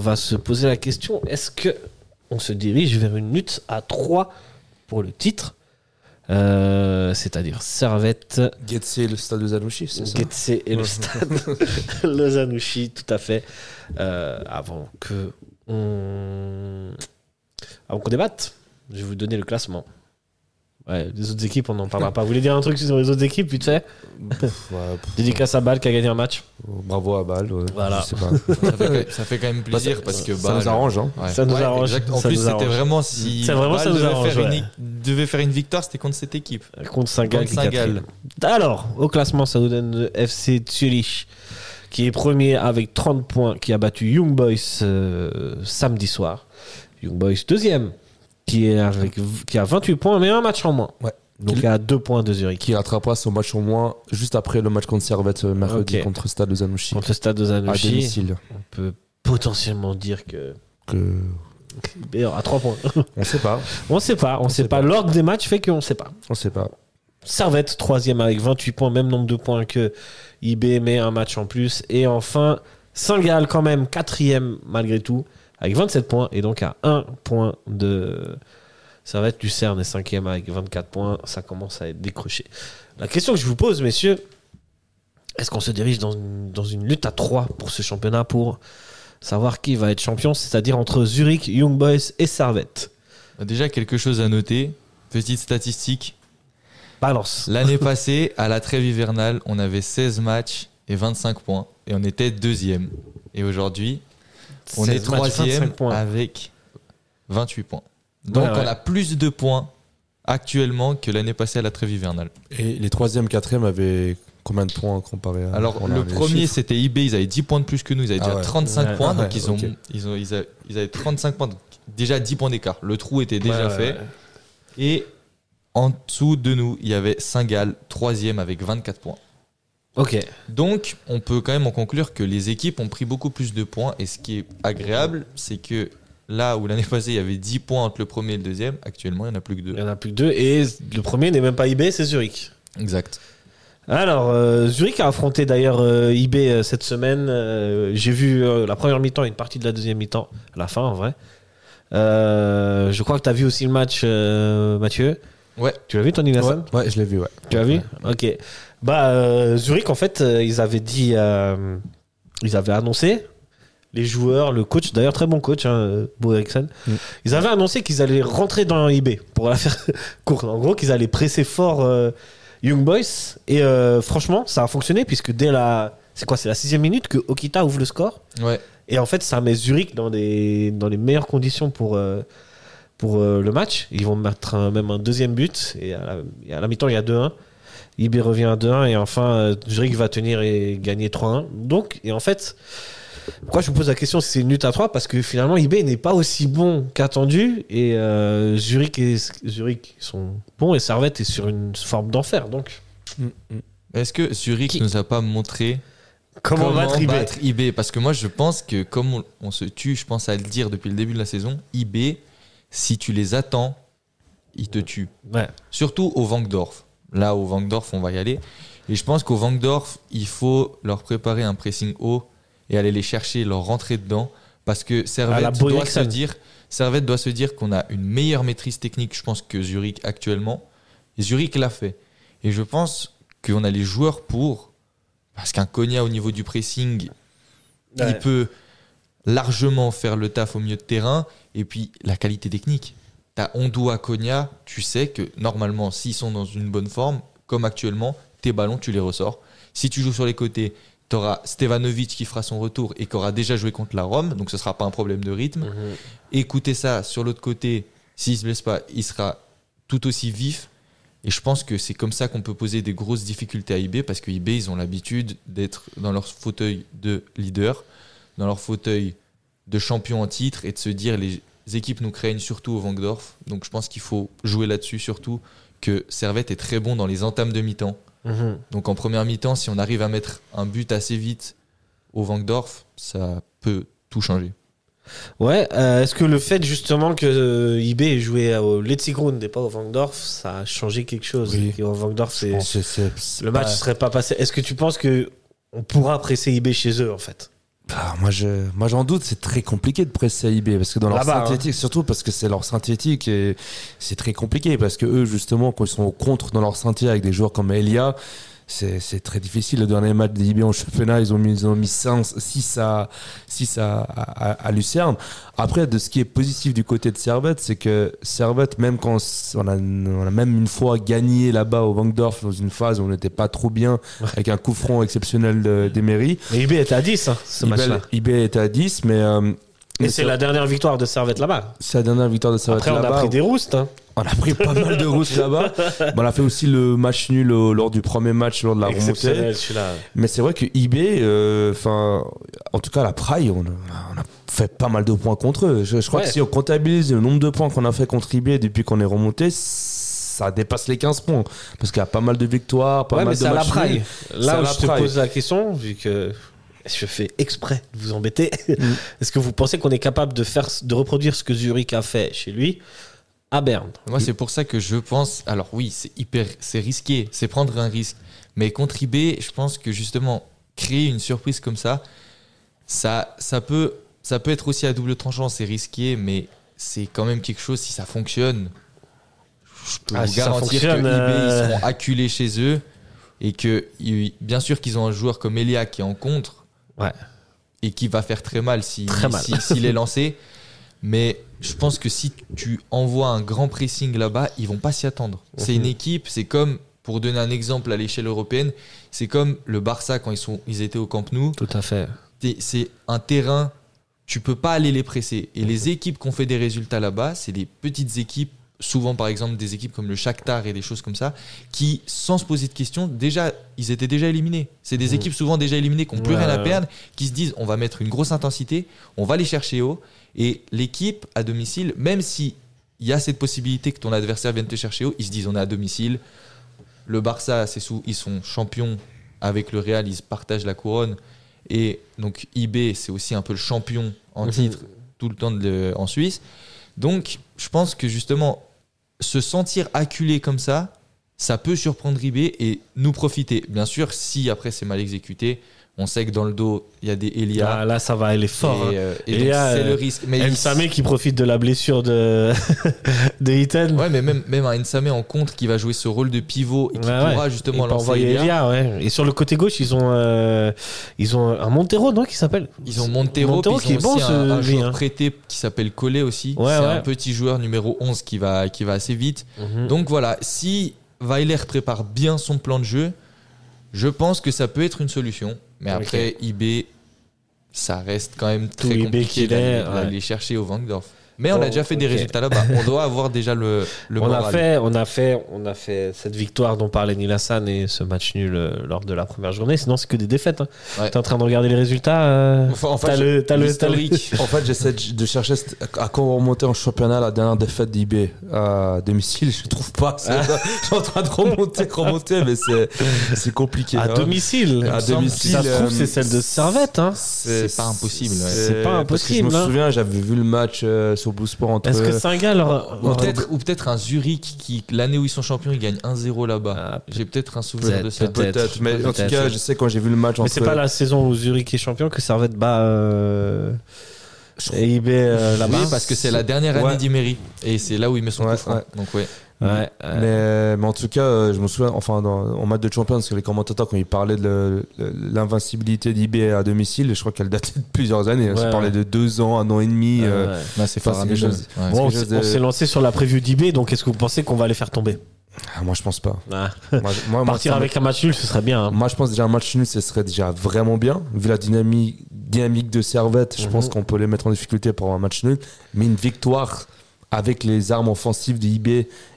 On va se poser la question est-ce que on se dirige vers une lutte à 3 pour le titre Euh, C'est-à-dire Servette, Getse et le stade de Zanouchi, c'est ça? Getse et le stade Lozanouchi, tout à fait. Euh, avant que on avant qu'on débatte, je vais vous donner le classement. Ouais, les autres équipes, on n'en parlera pas. Vous voulez dire un truc sur les autres équipes, vite fait? Pff, ouais, pff, Dédicace à Bâle qui a gagné un match. Bravo à Bâle. ouais, Voilà. je sais pas. Ça fait, ça fait quand même plaisir Bah, parce que ça nous arrange. Hein. Ouais. Ça nous Ouais, arrange. exact. En Ça plus, c'était vraiment si C'est vraiment, ça Bâle nous devait, arrange, faire une, ouais. devait faire une victoire, c'était contre cette équipe. Contre Saint-Gall. Quatrième. Alors, au classement, ça nous donne le FC Zurich, qui est premier avec 30 points, qui a battu Young Boys euh, samedi soir. Young Boys deuxième, qui, est avec, qui a 28 points, mais un match en moins. Ouais. Donc, a deux points de Zurich. Qui rattrapera son match au moins juste après le match contre Servette euh, mercredi contre Stade de Zanouchi. Contre stade de À Zanouchi, domicile. on peut potentiellement dire que. Que... À 3 points. On sait pas. on sait pas, on, sait sait pas. pas. L'ordre des matchs fait qu'on sait pas. On sait pas. Servette, troisième avec 28 points, même nombre de points que IB, mais un match en plus. Et enfin, Saint-Gall, quand même, quatrième malgré tout, avec 27 points, et donc à 1 point de Servette. Lucerne est cinquième avec 24 points. Ça commence à être décroché. La question que je vous pose, messieurs, est-ce qu'on se dirige dans une, dans une lutte à 3 pour ce championnat pour savoir qui va être champion, c'est-à-dire entre Zurich, Young Boys et Servette? Déjà, quelque chose à noter. Petite statistique. Balance. L'année passée, à la trêve hivernale, on avait 16 matchs et 25 points. Et on était deuxième. Et aujourd'hui, on 16 est troisième 25 points. avec 28 points. Donc Ouais, ouais. on a plus de points actuellement que l'année passée à la trêve hivernale. Et les 3e, 4e avaient combien de points comparé à. Alors le premier c'était eBay, ils avaient 10 points de plus que nous, ils avaient Ah déjà ouais. 35 Ouais. points, donc ouais, ils, ont, ok. ils, ont, ils, a- ils avaient 35 points, donc déjà 10 points d'écart. Le trou était déjà fait. ouais. Et en dessous de nous, il y avait Saint-Gall, troisième avec 24 points. Ok. Donc, on peut quand même en conclure que les équipes ont pris beaucoup plus de points. Et ce qui est agréable, c'est que là où l'année passée, il y avait 10 points entre le premier et le deuxième, actuellement, il n'y en a plus que Il deux. n'y en a plus que deux. Et le premier n'est même pas IB, c'est Zurich. Exact. Alors, euh, Zurich a affronté d'ailleurs euh, IB euh, cette semaine. Euh, J'ai vu euh, la première mi-temps et une partie de la deuxième mi-temps, à la fin en vrai. Euh, je crois que tu as vu aussi le match, euh, Mathieu. Ouais. Tu l'as vu, Tony Nassan Ouais, ouais, je l'ai vu, ouais. Tu l'as vu? Ok. Bah, euh, Zurich, en fait, euh, ils avaient dit. euh, ils avaient annoncé. Les joueurs, le coach, d'ailleurs très bon coach, hein, Bo Eriksson, Mm. ils avaient annoncé qu'ils allaient rentrer dans IB pour la faire courte. En gros, qu'ils allaient presser fort euh, Young Boys. Et euh, franchement, ça a fonctionné puisque dès la. C'est quoi C'est la sixième minute que Okita ouvre le score. Ouais. Et en fait, ça met Zurich dans, des, dans les meilleures conditions pour, euh, pour le match. Ils vont mettre un- même un deuxième but. Et à la, et à la mi-temps, il y a 2-1. IB revient à 2-1. Et enfin, euh, Zurich va tenir et gagner 3-1. Donc, et en fait, pourquoi je vous pose la question si c'est une lutte à 3 Parce que finalement, IB n'est pas aussi bon qu'attendu. Et euh, Zurich, et, Zurich sont bons. Et Servette est sur une forme d'enfer. Donc, Mm, Est-ce que Zurich Qui- nous a pas montré comment, battre IB battre IB Parce que moi, je pense que comme on, on se tue, je pense à le dire depuis le début de la saison, IB, si tu les attends, ils te tuent. Ouais. Surtout au Vangdorf. Là, au Vangdorf, on va y aller. Et je pense qu'au Vangdorf, il faut leur préparer un pressing haut et aller les chercher, leur rentrer dedans. Parce que Servette doit se dire, Servette doit se dire qu'on a une meilleure maîtrise technique, je pense, que Zurich actuellement. Et Zurich l'a fait. Et je pense qu'on a les joueurs pour. Parce qu'un Konya au niveau du pressing, Ouais. il peut largement faire le taf au milieu de terrain. Et puis, la qualité technique. T'as Ondou à Konya, tu sais que normalement, s'ils sont dans une bonne forme, comme actuellement, tes ballons, tu les ressors. Si tu joues sur les côtés, tu auras Stevanovic qui fera son retour et qui aura déjà joué contre la Rome, donc ce sera pas un problème de rythme. Mhm. Écoutez ça, sur l'autre côté, s'il se blesse pas, il sera tout aussi vif. Et je pense que c'est comme ça qu'on peut poser des grosses difficultés à IB parce que IB, ils ont l'habitude d'être dans leur fauteuil de leader, dans leur fauteuil de champion en titre et de se dire les équipes nous craignent surtout au Vangdorf. Donc je pense qu'il faut jouer là-dessus surtout que Servette est très bon dans les entames de mi-temps. Mhm. Donc en première mi-temps, si on arrive à mettre un but assez vite au Vangdorf, ça peut tout changer. Ouais, euh, est-ce que le fait justement que euh, IB ait joué au Letzigrund et pas au Vangdorf, ça a changé quelque chose Oui. Et Au Vangdorf, c'est le match pas- serait pas passé. Est-ce que tu penses que on pourra presser IB chez eux en fait? Ah, moi, je, moi, j'en doute. C'est très compliqué de presser à IB parce que dans leur hein. synthétique, surtout parce que c'est leur synthétique et c'est très compliqué parce que eux, justement, quand ils sont au contre dans leur synthé avec des joueurs comme Elia, c'est, très difficile. Le dernier match d'IB en championnat, ils ont mis, ils ont mis 6 à, 6 à, à, à Lucerne. Après, de ce qui est positif du côté de Servette, c'est que Servette, même quand on a, on a même une fois gagné là-bas au Wangdorf dans une phase où on n'était pas trop bien avec un coup franc exceptionnel de- d'Emery. Mais IB était à 10, hein, ce match-là. IB était à 10, mais. euh, Et mais c'est la dernière victoire de Servette là-bas. c'est la dernière victoire de Servette Après, on a là-bas. pris des roustes. hein. On a pris pas mal de routes là-bas. Bon, on a fait aussi le match nul au- lors du premier match, lors de la remontée. Mais c'est vrai que IB, euh, en tout cas, la Praille, on, a- on a fait pas mal de points contre eux. Je, je crois Ouais. que si on comptabilise le nombre de points qu'on a fait contre IB depuis qu'on est remonté, ça dépasse les 15 points. Parce qu'il y a pas mal de victoires, pas Ouais, mais mal de c'est à la matchs praille. Là où je te pose la question, vu que je fais exprès de vous embêter, Mm. est-ce que vous pensez qu'on est capable de, faire, de reproduire ce que Zurich a fait chez lui? À Berne Moi, c'est pour ça que je pense. Alors, oui, c'est hyper. C'est risqué. C'est prendre un risque. Mais contre IB, je pense que justement, créer une surprise comme ça, ça, ça, peut, ça peut être aussi à double tranchant. C'est risqué, mais c'est quand même quelque chose. Si ça fonctionne, je peux Ah, vous si garantir que fonctionne, IB, euh, ils seront acculés chez eux. Et que, ils- bien sûr, qu'ils ont un joueur comme Elia qui est en contre. Ouais. Et qui va faire très mal si- Très mal. si- s'il est lancé. Mais je pense que si tu envoies un grand pressing là-bas, ils vont pas s'y attendre. C'est Mhm. une équipe, c'est comme, pour donner un exemple à l'échelle européenne, c'est comme le Barça quand ils, sont, ils étaient au Camp Nou. Tout à fait. C'est un terrain, tu peux pas aller les presser. Et les équipes qui ont fait des résultats là-bas, c'est des petites équipes, souvent par exemple des équipes comme le Shakhtar et des choses comme ça, qui, sans se poser de questions, déjà, ils étaient déjà éliminés. C'est des Mhm. équipes souvent déjà éliminées, qui n'ont plus Ouais, rien à perdre, qui se disent on va mettre une grosse intensité, on va les chercher haut. Et l'équipe à domicile, même si il y a cette possibilité que ton adversaire vienne te chercher haut, ils se disent on est à domicile. Le Barça, c'est sous, ils sont champions avec le Real, ils partagent la couronne. Et donc IB, c'est aussi un peu le champion en Mhm. titre tout le temps de le- en Suisse. Donc je pense que justement, se sentir acculé comme ça, ça peut surprendre IB et nous profiter. Bien sûr, si après c'est mal exécuté, on sait que dans le dos, il y a des Elia. Ah, là, ça va aller fort. hein. Et, euh, et Elia, donc, c'est euh, le risque. Mais il- Nsame qui profite de la blessure de, de Eaton. Ouais, mais même, même un Nsame en contre qui va jouer ce rôle de pivot et qui Ouais, pourra ouais. justement Il lancer envoyer Elia. Elia, ouais. Et sur le côté gauche, ils ont, euh, ils ont un Montero, non, qui s'appelle Ils ont Montero, qui est bon, ce un, un joueur hein. prêté qui s'appelle Collet aussi. C'est un petit joueur numéro 11 qui va, qui va assez vite. Mhm. Donc voilà, si Weiler prépare bien son plan de jeu, je pense que ça peut être une solution. Mais après, IB, ça reste quand même très compliqué d'aller ouais. chercher au Vangdorf. Mais on Oh, a déjà fait des résultats là-bas. On doit avoir déjà le, le on moral. a fait, on a fait, on a fait cette victoire dont parlait Nilassan et ce match nul euh, lors de la première journée. Sinon, c'est que des défaites. Hein. Ouais. T'es en train de regarder les résultats. euh, Enfin, en fait, le, t'as le. En fait, j'essaie de chercher à quand on remontait en championnat la dernière défaite d'IB à domicile. Je trouve pas. Ah. Je suis en train de remonter, remonter, mais c'est c'est compliqué. à hein. domicile. À domicile. Ça se trouve, euh, c'est celle de Servette. Hein. C'est pas impossible, ouais. C'est pas parce que Je impossible, me hein. souviens, j'avais vu le match euh, sur Blue Sport entre. Est-ce que leur- Ou peut-être ou peut-être un Zurich qui, l'année où ils sont champions, ils gagnent 1-0 là-bas. Ah, J'ai peut-être un souvenir de ça. peut-être. Peut-être, mais en tout cas, je sais quand j'ai vu le match Mais entre. c'est pas la saison où Zurich est champion que Servette bat euh, et IB euh, là-bas. Oui, parce que c'est la dernière année Ouais. d'Imery. Et c'est là où il met son Ouais, coup franc. ouais. Donc, ouais. Ouais, euh, Mais, mais en tout cas, euh, je me souviens, enfin, dans, en match de champion, parce que les commentateurs, quand ils parlaient de l'invincibilité d'IB à domicile, je crois qu'elle datait de plusieurs années. hein. Ouais, Ils parlaient ouais. de deux ans, un an et demi. euh, ouais. Là, c'est Enfin, c'est faramineux. quelque chose- Ouais. Bon, on s'est de- on lancé sur la preview d'IB, donc est-ce que vous pensez qu'on va les faire tomber? Ah, moi, je pense pas. Ah. Moi, moi, Partir avec un match nul, ce serait bien. hein. Moi, je pense déjà un match nul, ce serait déjà vraiment bien. Vu la dynamique, dynamique de Servette, je Mhm. pense qu'on peut les mettre en difficulté pour un match nul. Mais une victoire avec les armes offensives de IB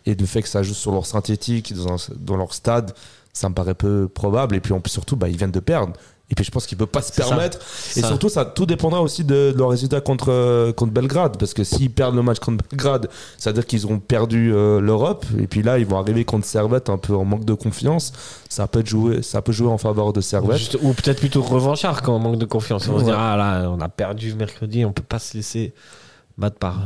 et le fait que ça joue sur leur synthétique, dans, un- dans leur stade, ça me paraît peu probable. Et puis surtout, bah, ils viennent de perdre. Et puis je pense qu'ils ne peuvent pas se ça. permettre. Et Ça. surtout, ça tout dépendra aussi de, de leur résultat contre, euh, contre Belgrade. Parce que s'ils perdent le match contre Belgrade, ça veut dire qu'ils auront perdu euh, l'Europe. Et puis là, ils vont arriver contre Servette un peu en manque de confiance. Ça peut, être jouer, ça peut jouer en faveur de Servette. Juste- ou peut-être plutôt revanchard quand on manque de confiance. On va se Ouais. dire, ah là, on a perdu mercredi, on peut pas se laisser battre par.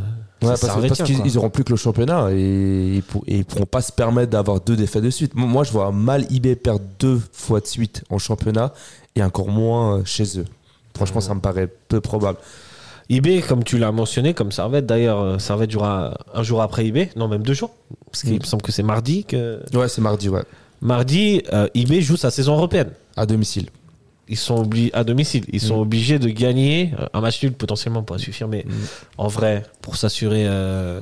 Ouais, ces parce, qu'ils quoi. ils auront plus que le championnat et ils, pour- et ils pourront pas se permettre d'avoir deux défaites de suite. Moi, je vois mal IB perdre deux fois de suite en championnat et encore moins euh, chez eux. Franchement, ça me paraît peu probable. IB, comme tu l'as mentionné, comme Servette, d'ailleurs, euh, Servette jouera un jour après IB, non, même deux jours, parce qu'il Mm. me semble que c'est mardi que. Ouais, c'est mardi, ouais. Mardi, euh, IB joue sa saison européenne. À domicile. Ils sont obligés, à domicile, ils sont Mm. obligés de gagner euh, un match nul potentiellement pour suffire, mais Mm. en vrai, pour s'assurer euh,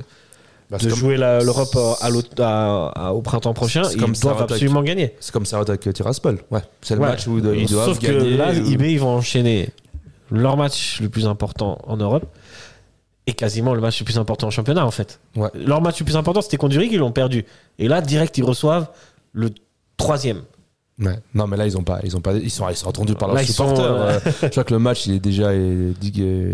Bah, de jouer l'Europe euh, à à- au printemps prochain, ils comme doivent avec- absolument gagner. C'est comme ça avec Tiraspol. Ouais. C'est le Ouais. match où ils doivent Sauf que gagner. là, ou- IB, ils vont enchaîner leur match le plus important en Europe et quasiment le match le plus important en championnat, en fait. Ouais. Leur match le plus important, c'était contre Zurich, ils l'ont perdu. Et là, direct, ils reçoivent le troisième. Ouais. Non, mais là, ils ont pas, ils ont pas, ils sont, ils sont entendus par leurs Là, supporters. euh, Euh, je crois que le match, il est déjà, il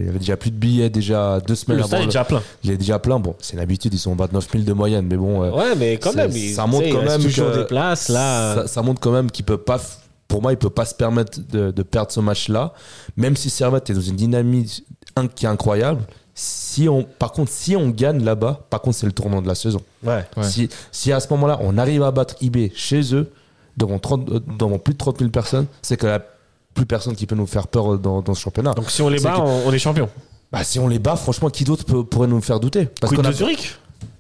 avait déjà plus de billets déjà deux semaines Le avant. stade est déjà plein. Il est déjà plein. Bon, c'est l'habitude, ils sont 29 000 de moyenne, mais bon. euh, Ouais, mais quand ça- même, ça montre quand même toujours que des places. Là, ça, ça montre quand même qu'il peut pas. Pour moi, il peut pas se permettre de, de perdre ce match-là, même si Servette est dans une dynamique qui est incroyable. Si on, par contre, si on gagne là-bas, par contre, c'est le tournant de la saison. ouais. Ouais. Si, si à ce moment-là, on arrive à battre IB chez eux, devant, 30, euh, devant plus de 30 000 personnes, c'est que la plus personne qui peut nous faire peur dans, dans ce championnat. Donc si on les bat, que- on, est champion. Bah, si on les bat, franchement, qui d'autre pourrait nous faire douter? Parce qu'on a, Zurich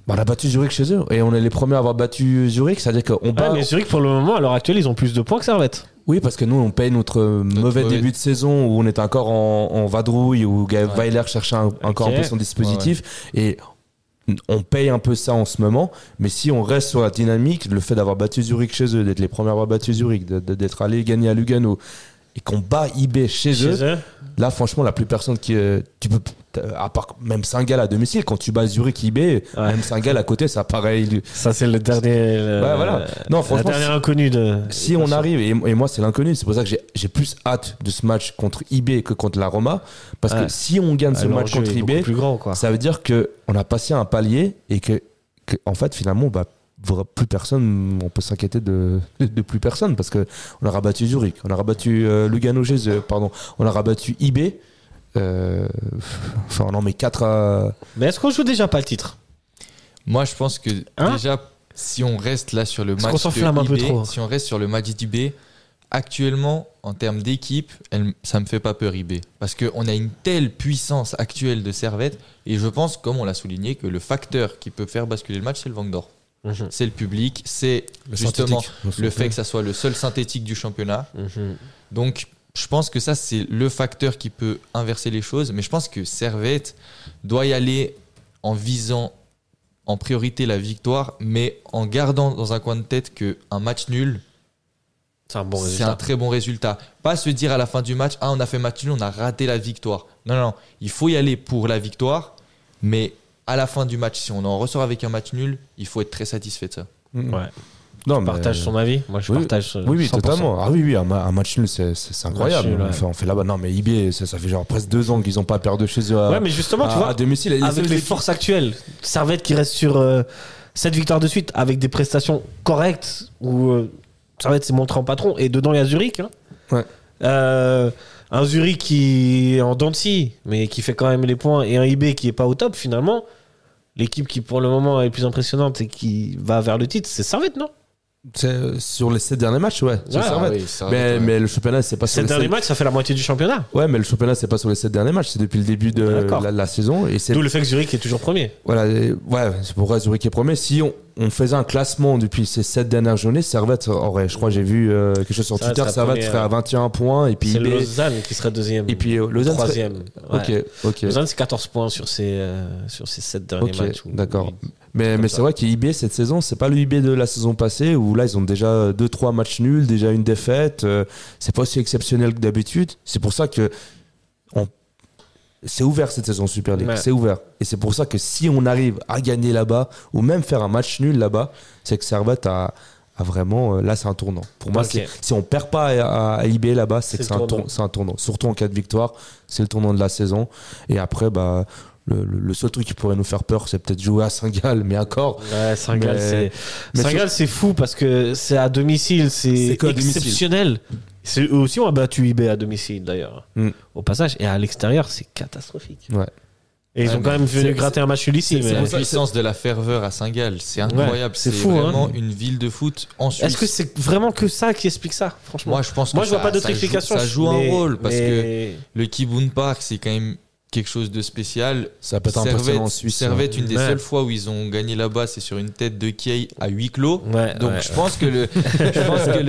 bah, on a battu Zurich chez eux et on est les premiers à avoir battu Zurich, c'est-à-dire qu'on bat. mais Zurich, pour le moment, à l'heure actuelle, ils ont plus de points que Servette. Oui, parce que nous, on paye notre, mauvais début de saison où on était encore en, en vadrouille, où Gaël Ouais. Weiler cherchait un- encore un peu son dispositif. Et on paye un peu ça en ce moment. Mais si on reste sur la dynamique, le fait d'avoir battu Zurich chez eux, d'être les premiers à avoir battu Zurich, d'être allé gagner à Lugano, et qu'on bat IB chez, eux, là, franchement, la plus personne qui. euh, tu peux, à part même Saint-Gall à domicile, quand tu bats Zurich IB, même Saint-Gall à côté, ça paraît. Ça, c'est le dernier. le- Ouais, voilà. Non, la franchement, dernière inconnue de. si on arrive, et, et moi c'est l'inconnu, c'est pour ça que j'ai- plus hâte de ce match contre IB que contre la Roma. Parce Ouais. que si on gagne ce Ah, match contre IB, plus grand, quoi. ça veut dire que on a passé un palier et que, que, en fait finalement bah, vra- plus personne, on peut s'inquiéter de, de, de plus personne parce que on a rabattu Zurich, on a rabattu euh, Lugano chez eux, pardon, on a rabattu IB. Euh, enfin on en met 4 à. Mais est-ce qu'on joue déjà pas le titre? Moi, je pense que Hein? déjà, si on reste là sur le Est-ce match qu'on s'enflamme de un peu IB, trop si on reste sur le match d'IB, actuellement, en termes d'équipe, elle- ça me fait pas peur IB. Parce qu'on a une telle puissance actuelle de Servette, et je pense, comme on l'a souligné, que le facteur qui peut faire basculer le match, c'est le Vang d'Or. Mhm. C'est le public, c'est justement le fait que ça soit le seul synthétique du championnat. Mhm. Donc, je pense que ça, c'est le facteur qui peut inverser les choses. Mais je pense que Servette doit y aller en visant en priorité la victoire, mais en gardant dans un coin de tête qu'un match nul, C'est un bon c'est résultat. un très bon résultat. Pas se dire à la fin du match, ah, on a fait match nul, on a raté la victoire. Non, non, il faut y aller pour la victoire, mais à la fin du match, si on en ressort avec un match nul, il faut être très satisfait de ça. Mm. Ouais. Non, Tu mais- partages son avis? Moi, je Oui, partage. euh, Oui, oui, 100%. totalement. Ah oui, oui, un, ma- un match nul, c'est incroyable. nul, ouais. Enfin, on fait là-bas. Non, mais IB, ça, ça fait genre presque deux ans qu'ils n'ont pas perdu chez eux. À, Ouais, mais justement, tu vois, à domicile. Et avec les forces actuelles, Servette qui reste sur 7 victoires de suite avec des prestations correctes où euh, Servette s'est montré en patron et dedans il y a Zurich. hein. Ouais. Euh, un Zurich qui est en dents de scie, mais qui fait quand même les points et un IB qui est pas au top finalement. L'équipe qui pour le moment est plus impressionnante et qui va vers le titre, c'est Servette, non? Sur les sept derniers matchs, ouais. sur. Ah oui, mais, ouais. mais le championnat, c'est pas sur les derniers sept... matchs, ça fait la moitié du championnat. Ouais, mais le championnat, c'est pas sur les sept derniers matchs. C'est depuis le début de la, la saison. Et c'est D'où le fait que Zurich est toujours premier. voilà, ouais, c'est pourquoi Zurich est premier. Si on, on faisait un classement depuis ces sept dernières journées, Servette aurait, je crois, j'ai vu euh, quelque chose sur Twitter, serait Servette serait à ouais. 21 points et puis C'est Lausanne qui serait deuxième. et puis euh, Lausanne serait- troisième. Ouais. Ok, ok. Lausanne, c'est 14 points sur ces, euh, sur ces 7 derniers Ok, matchs. d'accord. Mais, mais c'est vrai qu'IB cette saison, c'est pas le IB de la saison passée où là ils ont déjà 2-3 matchs nuls, déjà une défaite. euh, c'est pas aussi exceptionnel que d'habitude. C'est pour ça que on- c'est ouvert cette saison Super League. Ouais. C'est ouvert. Et c'est pour ça que si on arrive à gagner là-bas ou même faire un match nul là-bas, c'est que Servette a, a vraiment. euh, Là, c'est un tournant. Pour moi, c'est- si on perd pas à, à IB là-bas, c'est que un, tournant. c'est un tournant. Surtout en cas de victoire, c'est le tournant de la saison. Et après, bah. Le, le- le seul truc qui pourrait nous faire peur, c'est peut-être jouer à Saint-Gall, mais encore, Ouais, Saint-Gall, Mais- c'est fou parce que c'est à domicile, c'est domicile. exceptionnel. C'est eux aussi ont battu IB à domicile d'ailleurs. Mm. Au passage, et à l'extérieur, c'est catastrophique. Ouais. Et ils Ouais, ont quand même venu gratter un match ici. c'est- mais- La puissance de la ferveur à Saint-Gall, c'est incroyable. c'est c'est fou, hein. vraiment une ville de foot en Suisse. Est-ce que c'est vraiment que ça qui explique ça, franchement? Moi, je pense que Moi, je vois ça- pas d'autre ça joue- explication. Ça joue mais- un rôle parce que le Kibun Park, c'est quand même quelque chose de spécial. Ça peut être Servette, en Suisse. Servette, une des Ouais. seules fois où ils ont gagné là-bas, c'est sur une tête de Kay à huis clos. Ouais, Donc ouais. je pense que le, je pense que le,